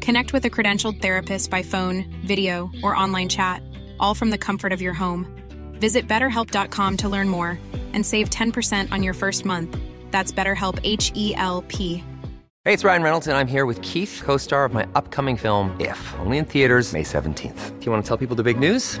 Connect with a credentialed therapist by phone, video, or online chat, all from the comfort of your home. Visit betterhelp.com to learn more and save 10% on your first month. That's BetterHelp H E L P. Hey, it's Ryan Reynolds, and I'm here with Keith, co star of my upcoming film, If, only in theaters, May 17th. Do you want to tell people the big news?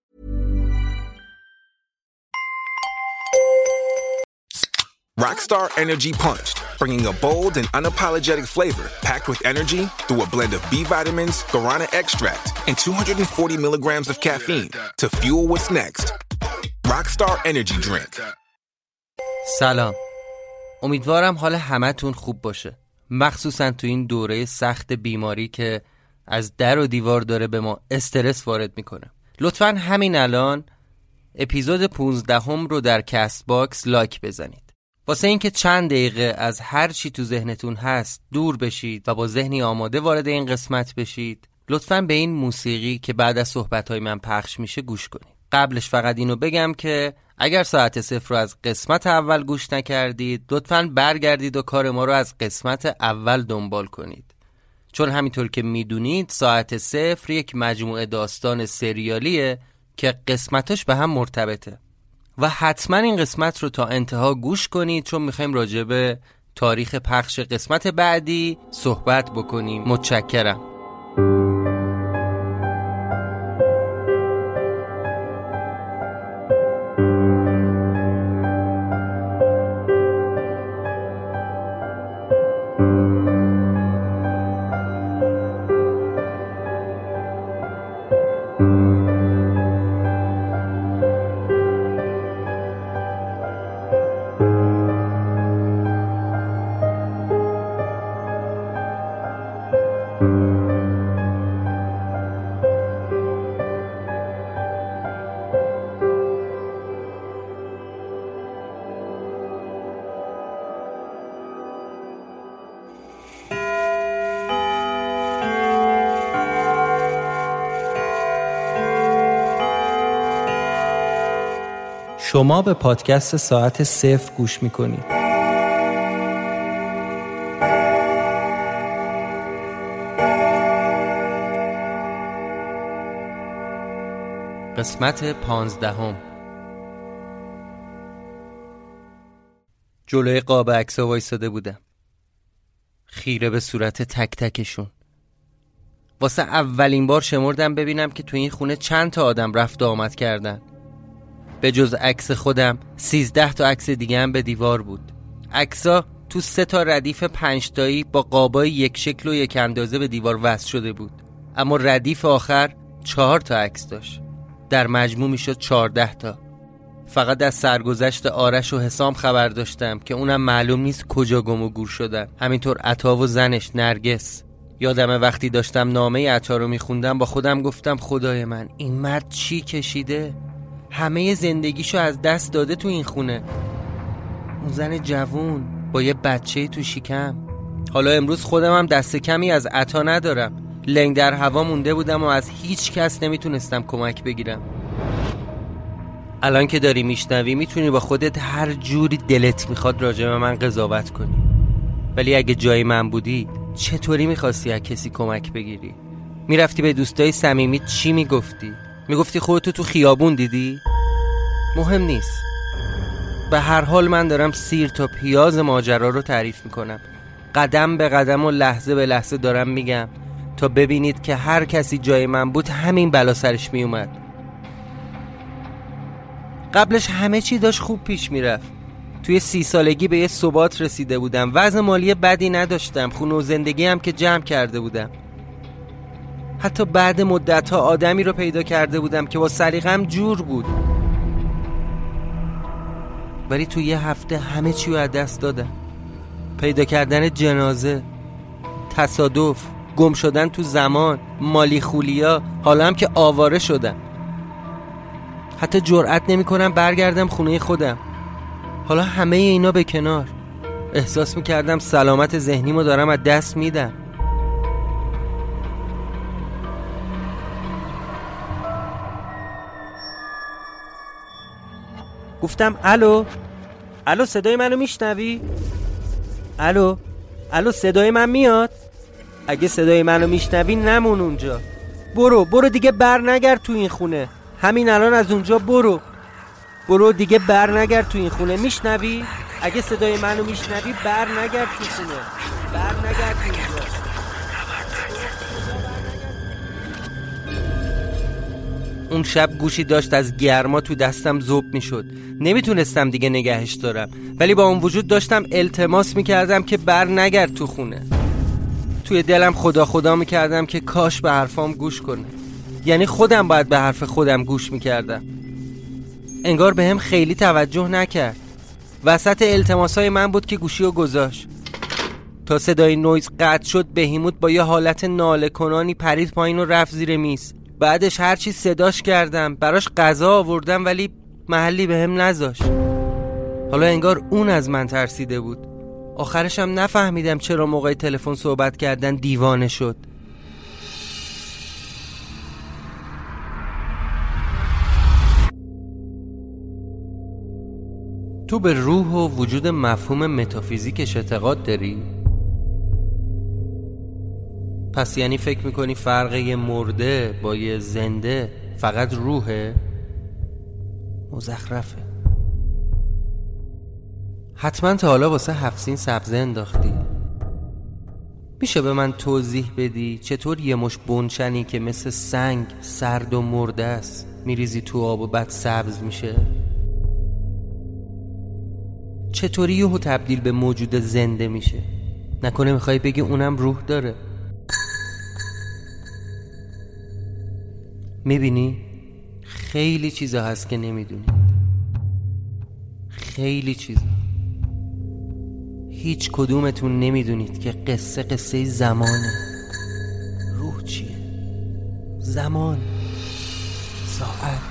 Rockstar Energy Punched, bringing a bold and unapologetic flavor packed with energy through a blend of B vitamins, guarana extract, and 240 milligrams of caffeine to fuel what's next. Rockstar Energy Drink. سلام امیدوارم حال همتون خوب باشه مخصوصا تو این دوره سخت بیماری که از در و دیوار داره به ما استرس وارد می‌کنه لطفا همین الان اپیزود 15 هم رو در Castbox لایک بزنید واسه اینکه چند دقیقه از هر چی تو ذهنتون هست دور بشید و با ذهنی آماده وارد این قسمت بشید لطفا به این موسیقی که بعد از صحبت من پخش میشه گوش کنید. قبلش فقط اینو بگم که اگر ساعت صفر رو از قسمت اول گوش نکردید لطفا برگردید و کار ما رو از قسمت اول دنبال کنید. چون همینطور که می‌دونید ساعت صفر یک مجموعه داستان سریالیه که قسمتش به هم مرتبطه. و حتما این قسمت رو تا انتها گوش کنید چون می‌خوایم راجع به تاریخ پخش قسمت بعدی صحبت بکنیم. متشکرم. شما به پادکست ساعت صفر گوش می‌کنید. قسمت پانزدهم. جلوی قاب عکسا وایساده بودم. خیره به صورت تک تکشون. واسه اولین بار شمردم ببینم که تو این خونه چند تا آدم رفت و آمد کردن. به جز عکس خودم سیزده تا عکس دیگه هم به دیوار بود. عکسا تو سه تا ردیف پنجتایی با قابای یک شکل و یک اندازه به دیوار وصل شده بود. اما ردیف آخر چهار تا عکس داشت. در مجموع می‌شد چهارده تا. فقط از سرگذشت آرش و حسام خبر داشتم که اونم معلوم نیست کجا گم و گور شدن. همینطور عطا و زنش نرگس. یادم وقتی داشتم نامه عطا رو میخوندم با خودم گفتم خدای من این مرد چی کشیده؟ همه زندگیشو از دست داده تو این خونه. اون زن جوون با یه بچه تو شکم. حالا امروز خودم هم دست کمی از عطا ندارم. لنگ در هوا مونده بودم و از هیچ کس نمی‌تونستم کمک بگیرم. الان که داری میشنوی می‌تونی با خودت هر جوری دلت می‌خواد راجع به من قضاوت کنی. ولی اگه جای من بودی چطوری می‌خواستی از کسی کمک بگیری؟ می‌رفتی به دوستای صمیمی چی می‌گفتی؟ می‌گفتی خودتو تو خیابون دیدی؟ مهم نیست. به هر حال من دارم سیر تا پیاز ماجرا رو تعریف می‌کنم. قدم به قدم و لحظه به لحظه دارم میگم تا ببینید که هر کسی جای من بود همین بلا سرش میومد قبلش همه چی داشت خوب پیش می‌رفت. توی سی سالگی به یه ثبات رسیده بودم. وضع مالی بدی نداشتم. خونه و زندگی هم که جمع کرده بودم. حتی بعد مدت ها آدمی رو پیدا کرده بودم که با سلیقم جور بود. ولی توی یه هفته همه چی رو از دست دادم پیدا کردن جنازه تصادف گم شدن تو زمان مالی خولیا حالا هم که آواره شدم حتی جرأت نمی کنم برگردم خونه خودم. حالا همه اینا به کنار. احساس می کردم سلامت ذهنیمو دارم از دست میدم. گفتم الو؟ الو صدای منو میشنوی؟ الو؟ الو صدای من میاد؟ اگه صدای منو میشنوی نمون اونجا. برو برو دیگه بر نگرد تو این خونه. همین الان از اونجا برو. برو دیگه بر نگرد تو این خونه. میشنوی؟ اگه صدای منو میشنوی بر نگرد تو خونه. بر نگرد اینجا. اون شب گوشی داشت از گرما تو دستم زوب می‌شد. نمی‌تونستم دیگه نگهش دارم. ولی با اون وجود داشتم التماس می‌کردم که بر نگرد تو خونه. توی دلم خدا خدا می‌کردم که کاش به حرفام گوش کنه. یعنی خودم باید به حرف خودم گوش می‌کردم. انگار به هم خیلی توجه نکرد. وسط التماس های من بود که گوشی رو گذاشت. تا صدای نویز قطع شد بهیموت با یه حالت ناله کنانی پرید پایین و رفت زیر میز. بعدش هرچی صداش کردم براش غذا آوردم ولی محلی به هم نذاشت. حالا انگار اون از من ترسیده بود. آخرشم نفهمیدم چرا موقع تلفن صحبت کردن دیوانه شد. تو به روح و وجود مفهوم متافیزیکش اعتقاد داری؟ پس یعنی فکر می‌کنی فرق یه مرده با یه زنده فقط روحه؟ مزخرفه. حتما تا حالا واسه هفسین سبزه انداختی. میشه به من توضیح بدی چطور یه مش بنچنی که مثل سنگ سرد و مرده است؟ میریزی تو آب و بعد سبز میشه؟ چطوری یهو تبدیل به موجود زنده میشه؟ نکنه می‌خوای بگی اونم روح داره. می‌بینی؟ خیلی چیزا هست که نمی‌دونی. خیلی چیزا. هیچ کدومتون نمی‌دونید که قصه قصه زمانه. روح چیه؟ زمان. ساعت.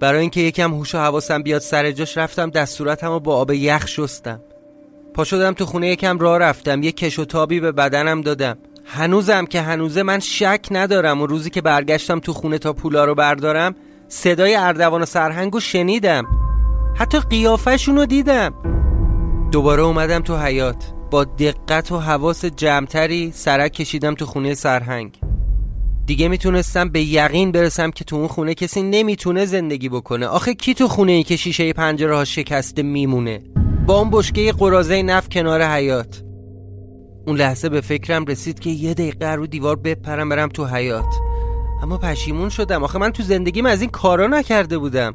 برای اینکه یکم هوش و حواسم بیاد سر جاش رفتم دستورتم و با آب یخ شستم. پا شدم تو خونه یکم راه رفتم. یه کش و تابی به بدنم دادم. هنوزم که هنوزه من شک ندارم و روزی که برگشتم تو خونه تا پولا رو بردارم صدای اردوان و سرهنگو شنیدم. حتی قیافشون رو دیدم. دوباره اومدم تو حیات با دقت و حواس جمعتری سرک کشیدم تو خونه سرهنگ. دیگه می‌تونستم به یقین برسم که تو اون خونه کسی نمی‌تونه زندگی بکنه. آخه کی تو خونه ای که شیشه پنجره ها شکسته میمونه؟ با اون بشکه قرازه نف کنار حیات اون لحظه به فکرم رسید که یه دقیقه رو دیوار بپرم برم تو حیات اما پشیمون شدم. آخه من تو زندگیم از این کارا نکرده بودم.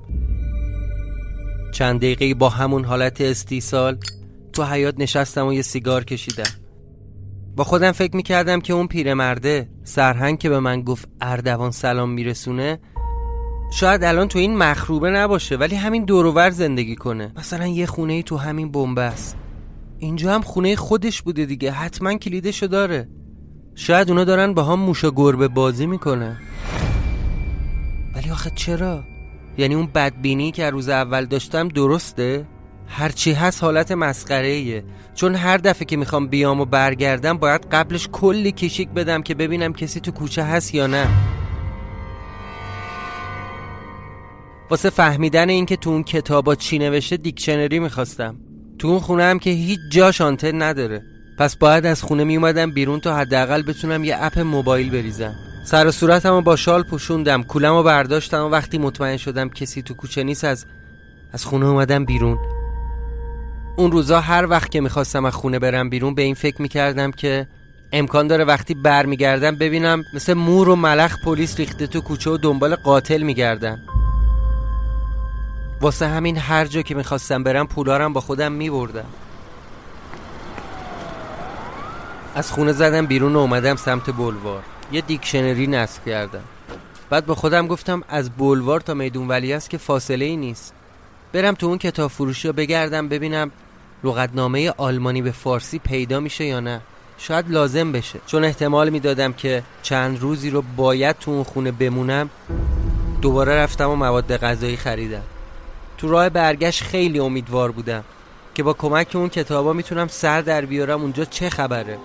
چند دقیقه با همون حالت استیصال تو حیات نشستم و یه سیگار کشیدم. با خودم فکر می‌کردم که اون پیرمرده سرهنگ که به من گفت اردوان سلام میرسونه شاید الان تو این مخروبه نباشه ولی همین دورور زندگی کنه مثلا یه خونه ای تو همین بنبست اینجا هم خونه خودش بوده دیگه حتما کلیدشو داره شاید اونا دارن با هم موشا گربه بازی می‌کنه ولی آخه چرا؟ یعنی اون بدبینی که روز اول داشتم درسته؟ هرچی هست حالت مسخره ایه چون هر دفعه که می‌خوام بیام و برگردم باید قبلش کلی کشیک بدم که ببینم کسی تو کوچه هست یا نه. واسه فهمیدن اینکه تو اون کتابا چی نوشته دیکشنری می‌خواستم. تو اون خونه هم که هیچ جاش آنتن نداره. پس باید از خونه میومدم بیرون تا حداقل بتونم یه اپ موبایل بریزم. سر و صورتمو با شال پوشوندم کولمو برداشتم و وقتی مطمئن شدم کسی تو کوچه نیست از از خونه اومدم بیرون. اون روزا هر وقت که می‌خواستم از خونه برم بیرون به این فکر می‌کردم که امکان داره وقتی برمیگردم ببینم مثل مور و ملخ پلیس ریخته تو کوچه و دنبال قاتل میگردن. واسه همین هر جا که می‌خواستم برم پولارم با خودم میبردم. از خونه زدم بیرون و اومدم سمت بلوار. یه دیکشنری نصب کردم. بعد با خودم گفتم از بلوار تا میدون ولی است که فاصله ای نیست. برم تو اون کتاب فروشی بگردم ببینم لغتنامه آلمانی به فارسی پیدا میشه یا نه؟ شاید لازم بشه. چون احتمال می‌دادم که چند روزی رو باید تو اون خونه بمونم دوباره رفتم و مواد غذایی خریدم. تو راه برگشت خیلی امیدوار بودم که با کمک اون کتابا می‌تونم سر در بیارم اونجا چه خبره.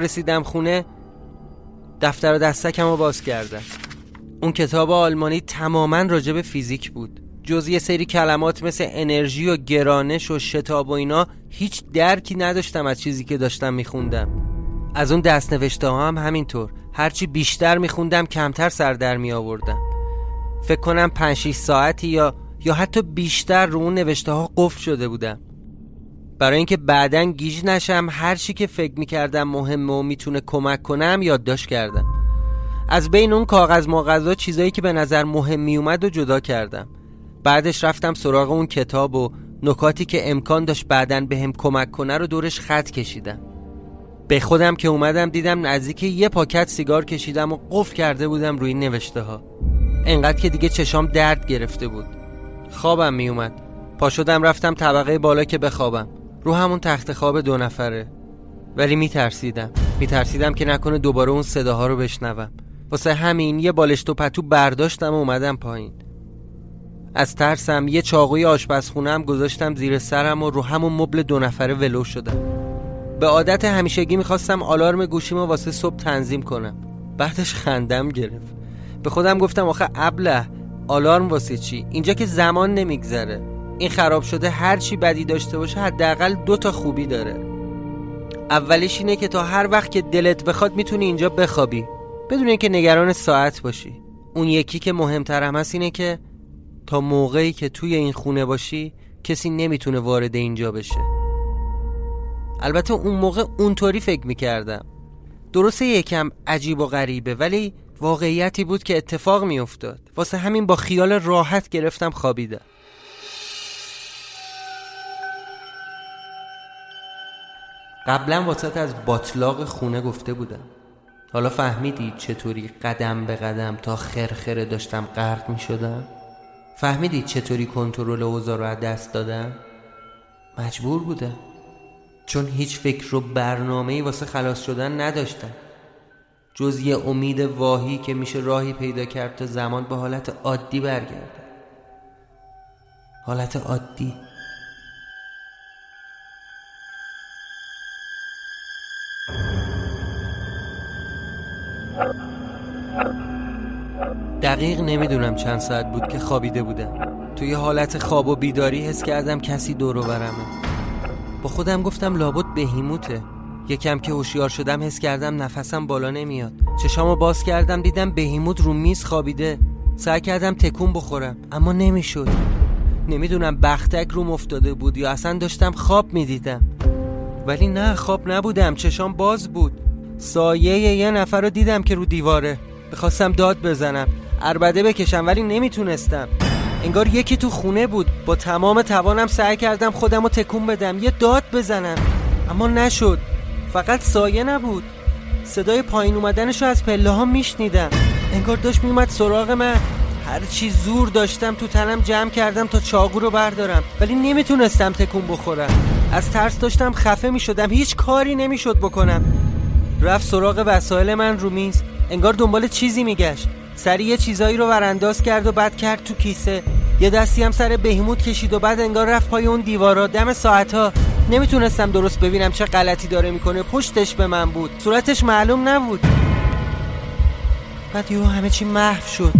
رسیدم خونه دفتر و دستکم رو باز کردم. اون کتاب آلمانی تماما راجب فیزیک بود. جز یه سری کلمات مثل انرژی و گرانش و شتاب و اینا هیچ درکی نداشتم از چیزی که داشتم میخوندم. از اون دست نوشته ها هم همینطور. هرچی بیشتر میخوندم کمتر سر در می آوردم فکر کنم 5 ساعتی یا یا حتی بیشتر رو اون نوشته ها قفل شده بودم. برای اینکه بعدا گیج نشم هر چی که فکر می‌کردم مهمه و می‌تونه کمک کنم یادداشت کردم. از بین اون کاغذ ماغذا چیزایی که به نظر مهم میومد و جدا کردم. بعدش رفتم سراغ اون کتاب و نکاتی که امکان داشت بعدا به هم کمک کنه رو دورش خط کشیدم. به خودم که اومدم دیدم نزدیک یه پاکت سیگار کشیدم و قفل کرده بودم روی نوشته ها انقدر که دیگه چشام درد گرفته بود. خوابم میومد پا شدم رفتم طبقه بالا که بخوابم. رو همون تخت خواب دو نفره. ولی میترسیدم. میترسیدم که نکنه دوباره اون صداها رو بشنوم. واسه همین یه بالشت و پتو برداشتم و اومدم پایین. از ترسم یه چاقوی آشپزخونه هم گذاشتم زیر سرم و رو همون مبل دو نفره ولو شدم. به عادت همیشگی می‌خواستم آلارم گوشیم و واسه صبح تنظیم کنم. بعدش خندم گرفت. به خودم گفتم آخه ابله آلارم واسه چی؟ اینجا که زمان نمیگذره. این خراب شده هر چی بدی داشته باشه حداقل دو تا خوبی داره. اولش اینه که تا هر وقت که دلت بخواد می‌تونی اینجا بخوابی. بدون اینکه نگران ساعت باشی. اون یکی که مهمتر هم هست اینه که تا موقعی که توی این خونه باشی کسی نمی‌تونه وارد اینجا بشه. البته اون موقع اونطوری فکر می‌کردم. درسته یکم عجیب و غریبه ولی واقعیتی بود که اتفاق میافتاد. واسه همین با خیال راحت گرفتم خوابیدم. قبلا واسط از باطلاق خونه گفته بودم. حالا فهمیدی چطوری قدم به قدم تا خرخره داشتم غرق می شدم؟ فهمیدی چطوری کنترل اوضاع رو از دست دادم؟ مجبور بودم. چون هیچ فکر و برنامه واسه خلاص شدن نداشتم. جز یه امید واهی که میشه راهی پیدا کرد تا زمان به حالت عادی برگرده حالت عادی. دقیق نمی‌دونم چند ساعت بود که خوابیده بودم. توی حالت خواب و بیداری حس کردم کسی دورو برمه. با خودم گفتم لابد بهیموته یکم که هوشیار شدم حس کردم نفسم بالا نمیاد. چشامو باز کردم دیدم بهیموت رو میز خوابیده. سعی کردم تکون بخورم اما نمی‌شد. نمی‌دونم بختک روم افتاده بود یا اصلا داشتم خواب می‌دیدم. ولی نه خواب نبودم چشام باز بود. سایه یه نفر رو دیدم که رو دیواره. بخواستم داد بزنم. اربده بکشم ولی نمی‌تونستم. انگار یکی تو خونه بود. با تمام توانم سعی کردم خودم رو تکون بدم. یه داد بزنم. اما نشد. فقط سایه نبود. صدای پایین اومدنش رو از پله ها میشنیدم. انگار داشت میومد سراغ من. هرچی زور داشتم تو تنم جمع کردم تا چاقو رو بردارم. ولی نمی‌تونستم تکون بخورم. از ترس داشتم خفه می‌شدم. هیچ کاری نمی‌شد بکنم. رفت سراغ وسایل من رو میز. انگار دنبال چیزی میگشت. سری یه چیزایی رو ورانداز کرد و بعد کرد تو کیسه. یه دستی هم سر بهیموت کشید و بعد انگار رفت پای اون دیوارا دم ساعتها نمی‌تونستم درست ببینم چه غلطی داره می‌کنه. پشتش به من بود. صورتش معلوم نبود. بعد یهو همه چی محو شد.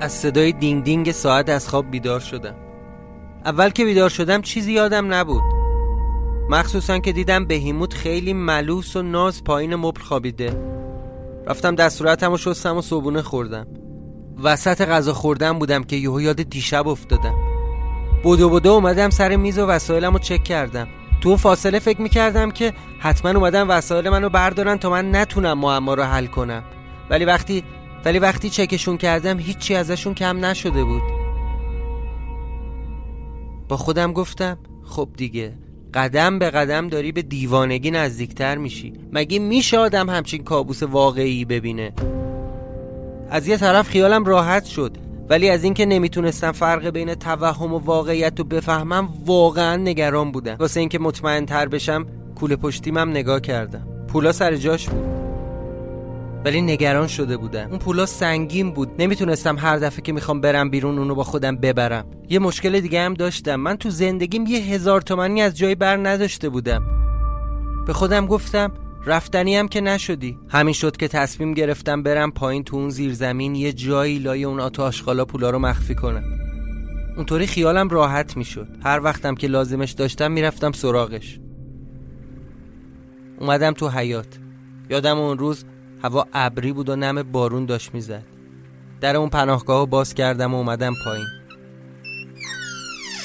از صدای دینگ دینگ ساعت از خواب بیدار شدم. اول که بیدار شدم چیزی یادم نبود. مخصوصا که دیدم بهیموت خیلی ملوس و ناز پایین مبل خوابیده. رفتم دستورتم و شستم و صبونه خوردم. وسط غذا خوردم بودم که یهو یاد دیشب افتادم. بودو بودو اومدم سر میز و وسایلم رو چک کردم. تو فاصله فکر می‌کردم که حتما اومدم وسایل منو بردارن تا من نتونم معما رو حل کنم. ولی وقتی ولی وقتی چکشون کردم هیچی ازشون کم نشده بود. با خودم گفتم خب دیگه قدم به قدم داری به دیوانگی نزدیکتر میشی. مگه میشه آدم همچین کابوس واقعی ببینه؟ از یه طرف خیالم راحت شد ولی از اینکه نمی‌تونستم فرق بین توهم و واقعیت رو بفهمم واقعا نگران بودم. واسه اینکه مطمئن تر بشم کوله پشتیمم نگاه کردم. پولا سر جاش بود. ولی نگران شده بودم اون پولا سنگین بود. نمی‌تونستم هر دفعه که می‌خوام برم بیرون اونو با خودم ببرم. یه مشکل دیگه هم داشتم. من تو زندگیم یه هزار تومنی از جای بر نداشته بودم. به خودم گفتم رفتنی هم که نشدی. همین شد که تصمیم گرفتم برم پایین تو اون زیرزمین یه جایی لای اون آتو آشغالا پولا رو مخفی کنم. اونطوری خیالم راحت می‌شد. هر وقتم که لازمش داشتم می‌رفتم سراغش. اومدم تو حیات یادم اون روز هوا ابری بود و نم بارون داشت می‌زد. در اون پناهگاه باز کردم و اومدم پایین.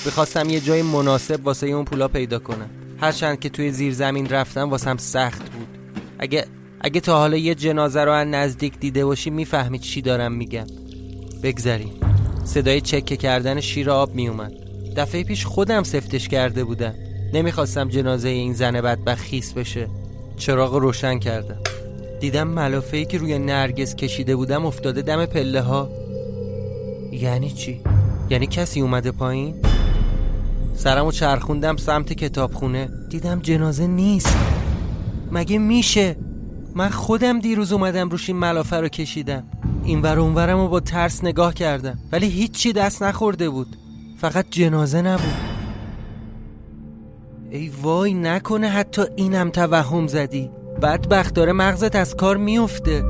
بخواستم یه جای مناسب واسه اون پولا پیدا کنم. هرچند که توی زیر زمین رفتم واسم سخت بود. اگه اگه تا حالا یه جنازه رو از نزدیک دیده باشی می‌فهمی چی دارم میگم. بگذریم. صدای چکه کردن شیر آب میومد دفعه پیش خودم سفتش کرده بودم. نمی‌خواستم جنازه این زن بدبخت خیس بشه. چراغ روشن کردم. دیدم ملافه که روی نرگس کشیده بودم افتاده دم پله ها یعنی چی؟ یعنی کسی اومده پایین؟ سرمو چرخوندم سمت کتابخونه. دیدم جنازه نیست. مگه میشه؟ من خودم دیروز اومدم روش این ملافه رو کشیدم. این ور اونورم رو با ترس نگاه کردم. ولی هیچی دست نخورده بود. فقط جنازه نبود. ای وای نکنه حتی اینم توهم زدی. بدبخت داره مغزت از کار میفته.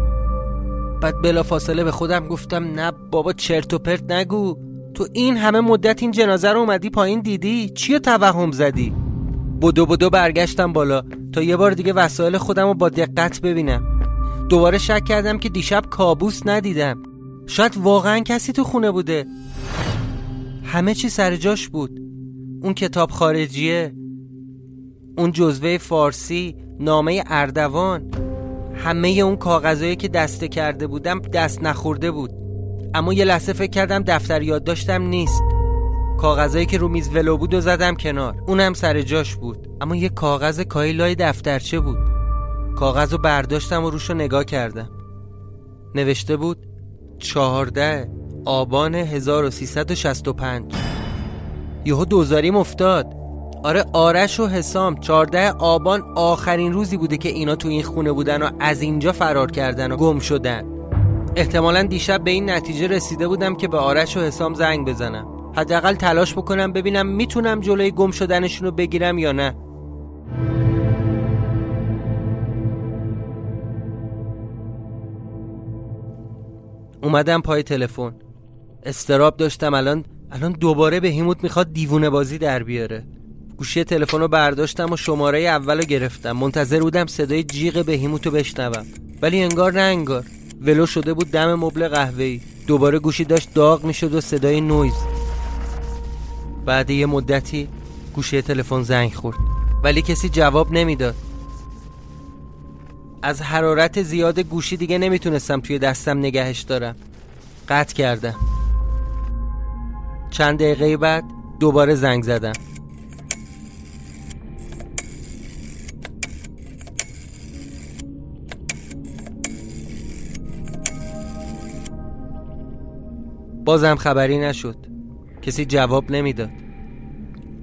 بعد بلا فاصله به خودم گفتم نه بابا چرت و پرت نگو. تو این همه مدت این جنازه رو اومدی پایین دیدی؟ چی توهم زدی؟ بدو بدو برگشتم بالا تا یه بار دیگه وسایل خودم رو با دقت ببینم. دوباره شک کردم که دیشب کابوس ندیدم. شاید واقعا کسی تو خونه بوده. همه چی سر جاش بود. اون کتاب خارجیه. اون جزوه فارسی. نامه اردوان. همه اون کاغذایی که دسته کرده بودم دست نخورده بود. اما یه لحظه فکر کردم دفتر یاد داشتم نیست. کاغذایی که رو میز ولو بود و زدم کنار. اونم سر جاش بود. اما یه کاغذ کایلای دفترچه بود. کاغذ رو برداشتم و روش رو نگاه کردم. نوشته بود چهارده آبان 1365 یهو دوزاریم افتاد. آره آرش و حسام 14 آبان آخرین روزی بوده که اینا تو این خونه بودن و از اینجا فرار کردن و گم شدن. احتمالا دیشب به این نتیجه رسیده بودم که به آرش و حسام زنگ بزنم. حداقل تلاش بکنم ببینم می‌تونم جلوی گم شدنشون رو بگیرم یا نه. اومدم پای تلفن. استراب داشتم الان الان دوباره به هیموت می‌خواد دیوونه بازی در بیاره. گوشی تلفن رو برداشتم و شماره اول رو گرفتم. منتظر بودم صدای جیغ بهیموت رو بشنوم. ولی انگار نه انگار. ولو شده بود دم مبل قهوه‌ای. دوباره گوشی داشت داغ می‌شد و صدای نویز. بعد یه مدتی گوشی تلفن زنگ خورد. ولی کسی جواب نمی‌داد. از حرارت زیاد گوشی دیگه نمی‌تونستم توی دستم نگهش دارم. قطع کردم. چند دقیقه بعد دوباره زنگ زدم. بازم خبری نشد کسی جواب نمی‌داد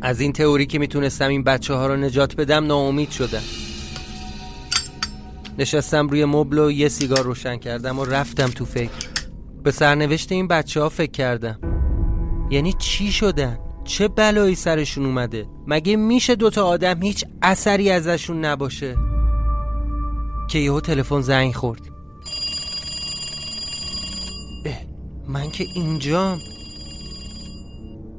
از این تئوری که می‌تونستم این بچه ها رو نجات بدم ناامید شدم نشستم روی مبل و یه سیگار روشن کردم و رفتم تو فکر به سرنوشت این بچه ها فکر کردم یعنی چی شدن؟ چه بلایی سرشون اومده؟ مگه میشه دوتا آدم هیچ اثری ازشون نباشه؟ که یهو تلفن زنگ خورد من که اینجام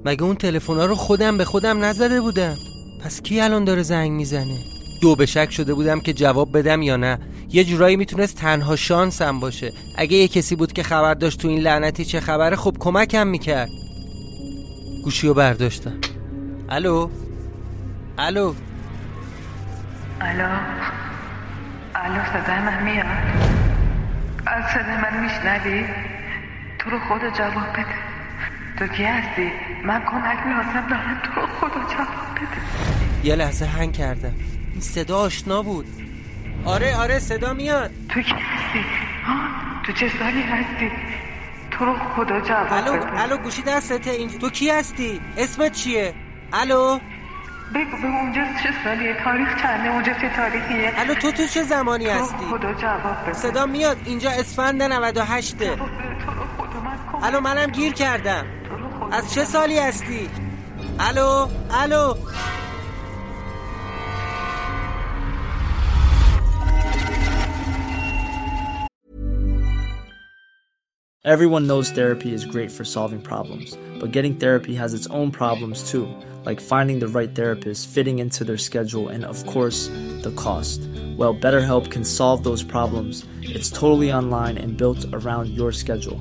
مگه اون تلفن رو خودم به خودم نزده بودم؟ پس کی الان داره زنگ می‌زنه؟ دو به شک شده بودم که جواب بدم یا نه. یه جورایی می‌تونست تنها شانسم باشه. اگه یه کسی بود که خبر داشت تو این لعنتی چه خبره خب کمکم می‌کرد. گوشی رو برداشتم. الو؟ الو؟ الو؟ الو صدای من میاد؟ از صدای من میشنوی؟ تو رو خدا جواب بده. تو کی هستی؟ من کمک لازم دارم تو رو خدا جواب بده. یه لحظه هنگ کردم. این صدا آشنا بود. آره آره صدا میاد. تو کی هستی؟ ها؟ تو چه سالی هستی؟ تو رو خدا جواب الو بده. الو گوشی دستته اینجا. تو کی هستی؟ اسمت چیه؟ الو؟ بگو به اونجا چه سالیه؟ تاریخ چنده؟ اونجا چه تاریخیه؟ الو تو تو چه زمانی هستی؟ خدا جواب بده. صدا میاد. اینجا اسفند 98 جواب بده. تو رو الو منم گیر کردم تو رو خدا از چه سالی هستی الو الو Everyone knows therapy is great for solving problems, but getting therapy has its own problems too, like finding the right therapist, fitting into their schedule, and of course, the cost. Well, BetterHelp can solve those problems. It's totally online and built around your schedule.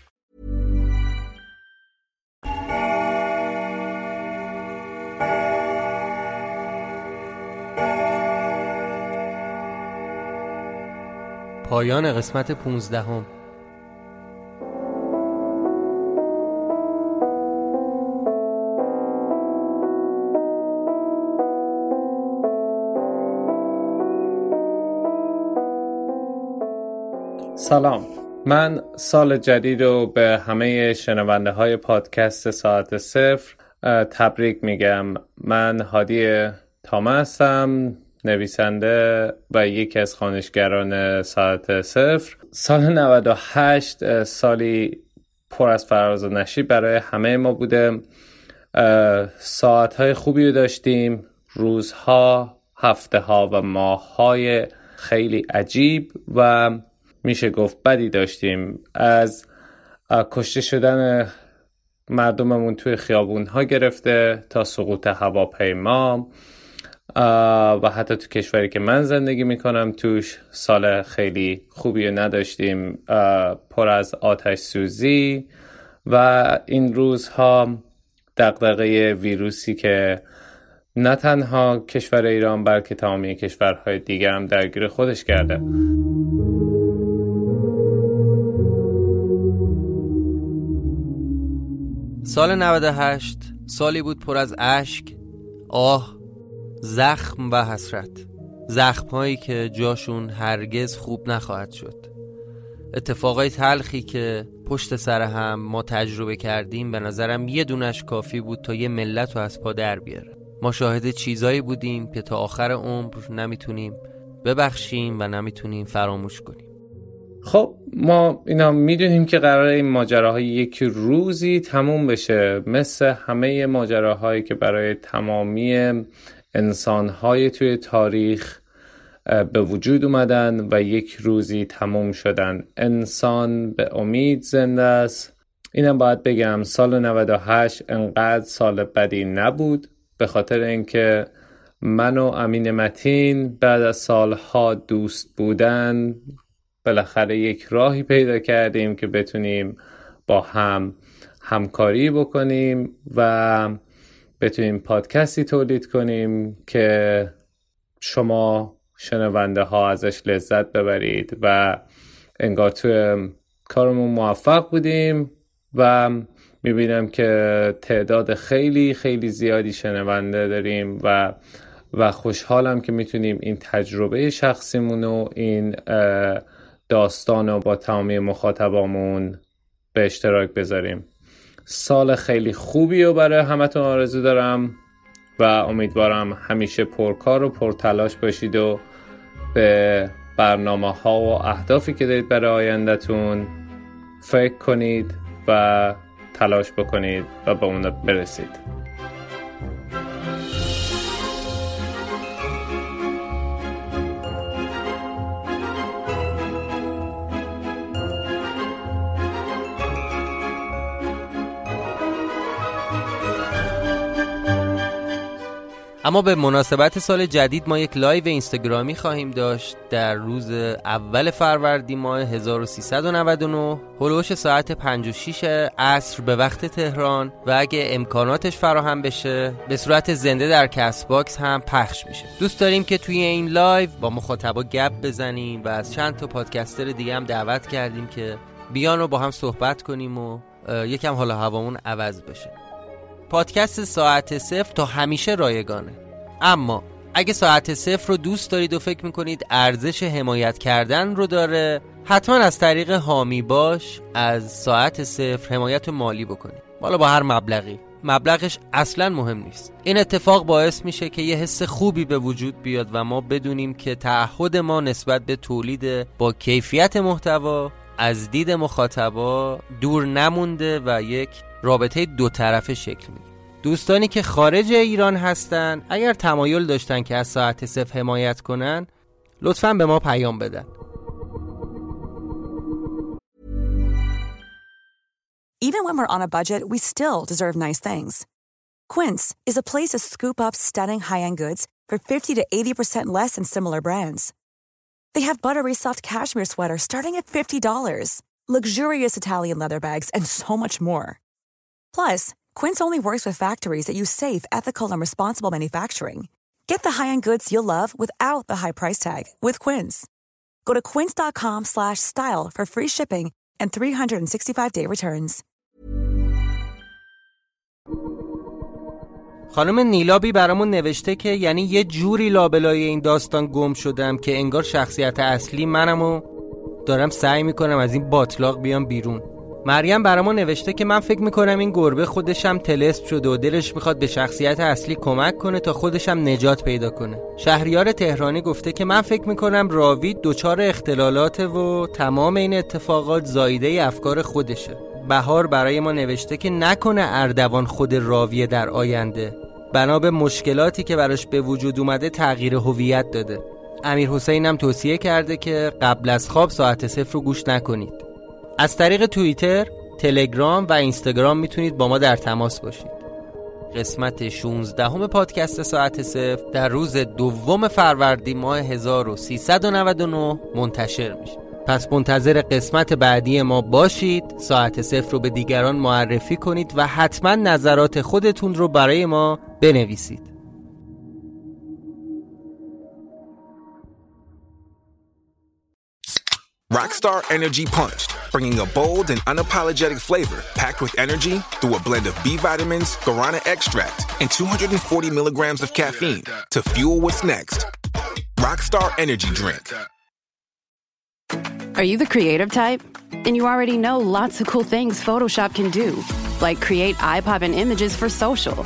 پایان قسمت 15 هم. سلام. من سال جدید رو به همه شنونده های پادکست ساعت صفر تبریک میگم. من هادی تامه هستم. نویسنده و یکی از خانشگران ساعت صفر. سال 98 اه، سالی پر از فراز و نشیب برای همه ما بوده. ساعت های خوبی رو داشتیم روزها هفته ها و ماه های خیلی عجیب و میشه گفت بدی داشتیم. از کشته شدن مردممون توی خیابون ها گرفته تا سقوط هواپیما. و حتی تو کشوری که من زندگی می‌کنم توش سال خیلی خوبی نداشتیم پر از آتش سوزی و این روزها دغدغه ویروسی که نه تنها کشور ایران بلکه تمامی کشورهای دیگر هم درگیر خودش کرده. سال 98 سالی بود پر از اشک آه زخم و حسرت. زخم هایی که جاشون هرگز خوب نخواهد شد. اتفاقای تلخی که پشت سر هم ما تجربه کردیم به نظرم یه دونش کافی بود تا یه ملت رو از پا در بیاره. ما شاهد چیزایی بودیم که تا آخر عمر نمی‌تونیم ببخشیم و نمی‌تونیم فراموش کنیم. خب ما اینا می‌دونیم که قرار این ماجراهای یک روزی تموم بشه. مثل همه ماجراهایی که برای تمامی انسانهای توی تاریخ به وجود اومدن و یک روزی تموم شدن. انسان به امید زنده است. اینم باید بگم سال 98 انقدر سال بدی نبود به خاطر اینکه من و امین متین بعد از سالها دوست بودن بالاخره یک راهی پیدا کردیم که بتونیم با هم همکاری بکنیم و بتونیم پادکستی تولید کنیم که شما شنونده ها ازش لذت ببرید و انگار توی کارمون موفق بودیم و می‌بینم که تعداد خیلی خیلی زیادی شنونده داریم و و خوشحالم که می‌تونیم این تجربه شخصیمون و این داستان رو با تمامی مخاطبامون به اشتراک بذاریم. سال خیلی خوبی رو برای همتون آرزو دارم و امیدوارم همیشه پرکار و پرتلاش باشید و به برنامه ها و اهدافی که دارید برای آیندهتون فکر کنید و تلاش بکنید و به اون برسید. اما به مناسبت سال جدید ما یک لایو اینستاگرامی خواهیم داشت. در روز اول فروردین ماه 1399 حول و حوش ساعت 5 6 عصر به وقت تهران و اگه امکاناتش فراهم بشه به صورت زنده در Castbox هم پخش میشه. دوست داریم که توی این لایو با مخاطبا گپ بزنیم و از چند تا پادکستر دیگه هم دعوت کردیم که بیان و با هم صحبت کنیم و یکم حالا هوامون عوض بشه. پادکست ساعت صفر تا همیشه رایگانه. اما اگه ساعت صفر رو دوست دارید و فکر می‌کنید ارزش حمایت کردن رو داره حتما از طریق هامی باش از ساعت صفر حمایت مالی بکنید. بالا با هر مبلغی. مبلغش اصلا مهم نیست. این اتفاق باعث میشه که یه حس خوبی به وجود بیاد و ما بدونیم که تعهد ما نسبت به تولید با کیفیت محتوا از دید مخاطبا دور نمونده و یک رابطه دو طرفه شکل می‌گیره دوستانی که خارج ایران هستن اگر تمایل داشتن که از ساعت صفر حمایت کنن لطفا به ما پیام بدن Even when we're on a budget, we still deserve nice things. Quince is a place to scoop up stunning high-end goods for 50 to 80% less than similar brands. They have buttery soft cashmere sweaters starting at $50, luxurious Italian leather bags, and so much more. Plus, Quince only works with factories that use safe, ethical, and responsible manufacturing. Get the high-end goods you'll love without the high price tag with Quince. Go to quince.com/style for free shipping and 365-day returns. خانم نیلابی برامون نوشته که یعنی یه جوری لابلای این داستان گم شدم که انگار شخصیت اصلی منم و دارم سعی میکنم از این باطلاق بیام بیرون مریم برا نوشته که من فکر می‌کنم این گربه خودشم تلسپ شده و دلش می‌خواد به شخصیت اصلی کمک کنه تا خودشم نجات پیدا کنه. شهریار تهرانی گفته که من فکر می‌کنم راوید دچار اختلالات و تمام این اتفاقات زایده افکار خودشه. بهار برای ما نوشته که نکنه اردوان خود راویه در آینده. بنا به مشکلاتی که براش به وجود اومده تغییر هویت داده. امیر حسین هم توصیه کرده که قبل از خواب ساعت صفر رو گوش نکنید. از طریق توییتر، تلگرام و اینستاگرام می‌تونید با ما در تماس باشید. قسمت 16 همه پادکست ساعت صفر در روز دوم فروردین ماه 1399 منتشر میشه. پس منتظر قسمت بعدی ما باشید ساعت صفر رو به دیگران معرفی کنید و حتما نظرات خودتون رو برای ما بنویسید Rockstar Energy Punched, bringing a bold and unapologetic flavor packed with energy through a blend of B vitamins, guarana extract, and 240 milligrams of caffeine to fuel what's next. Rockstar Energy Drink. Are you the creative type? Then you already know lots of cool things Photoshop can do, like create eye popping images for social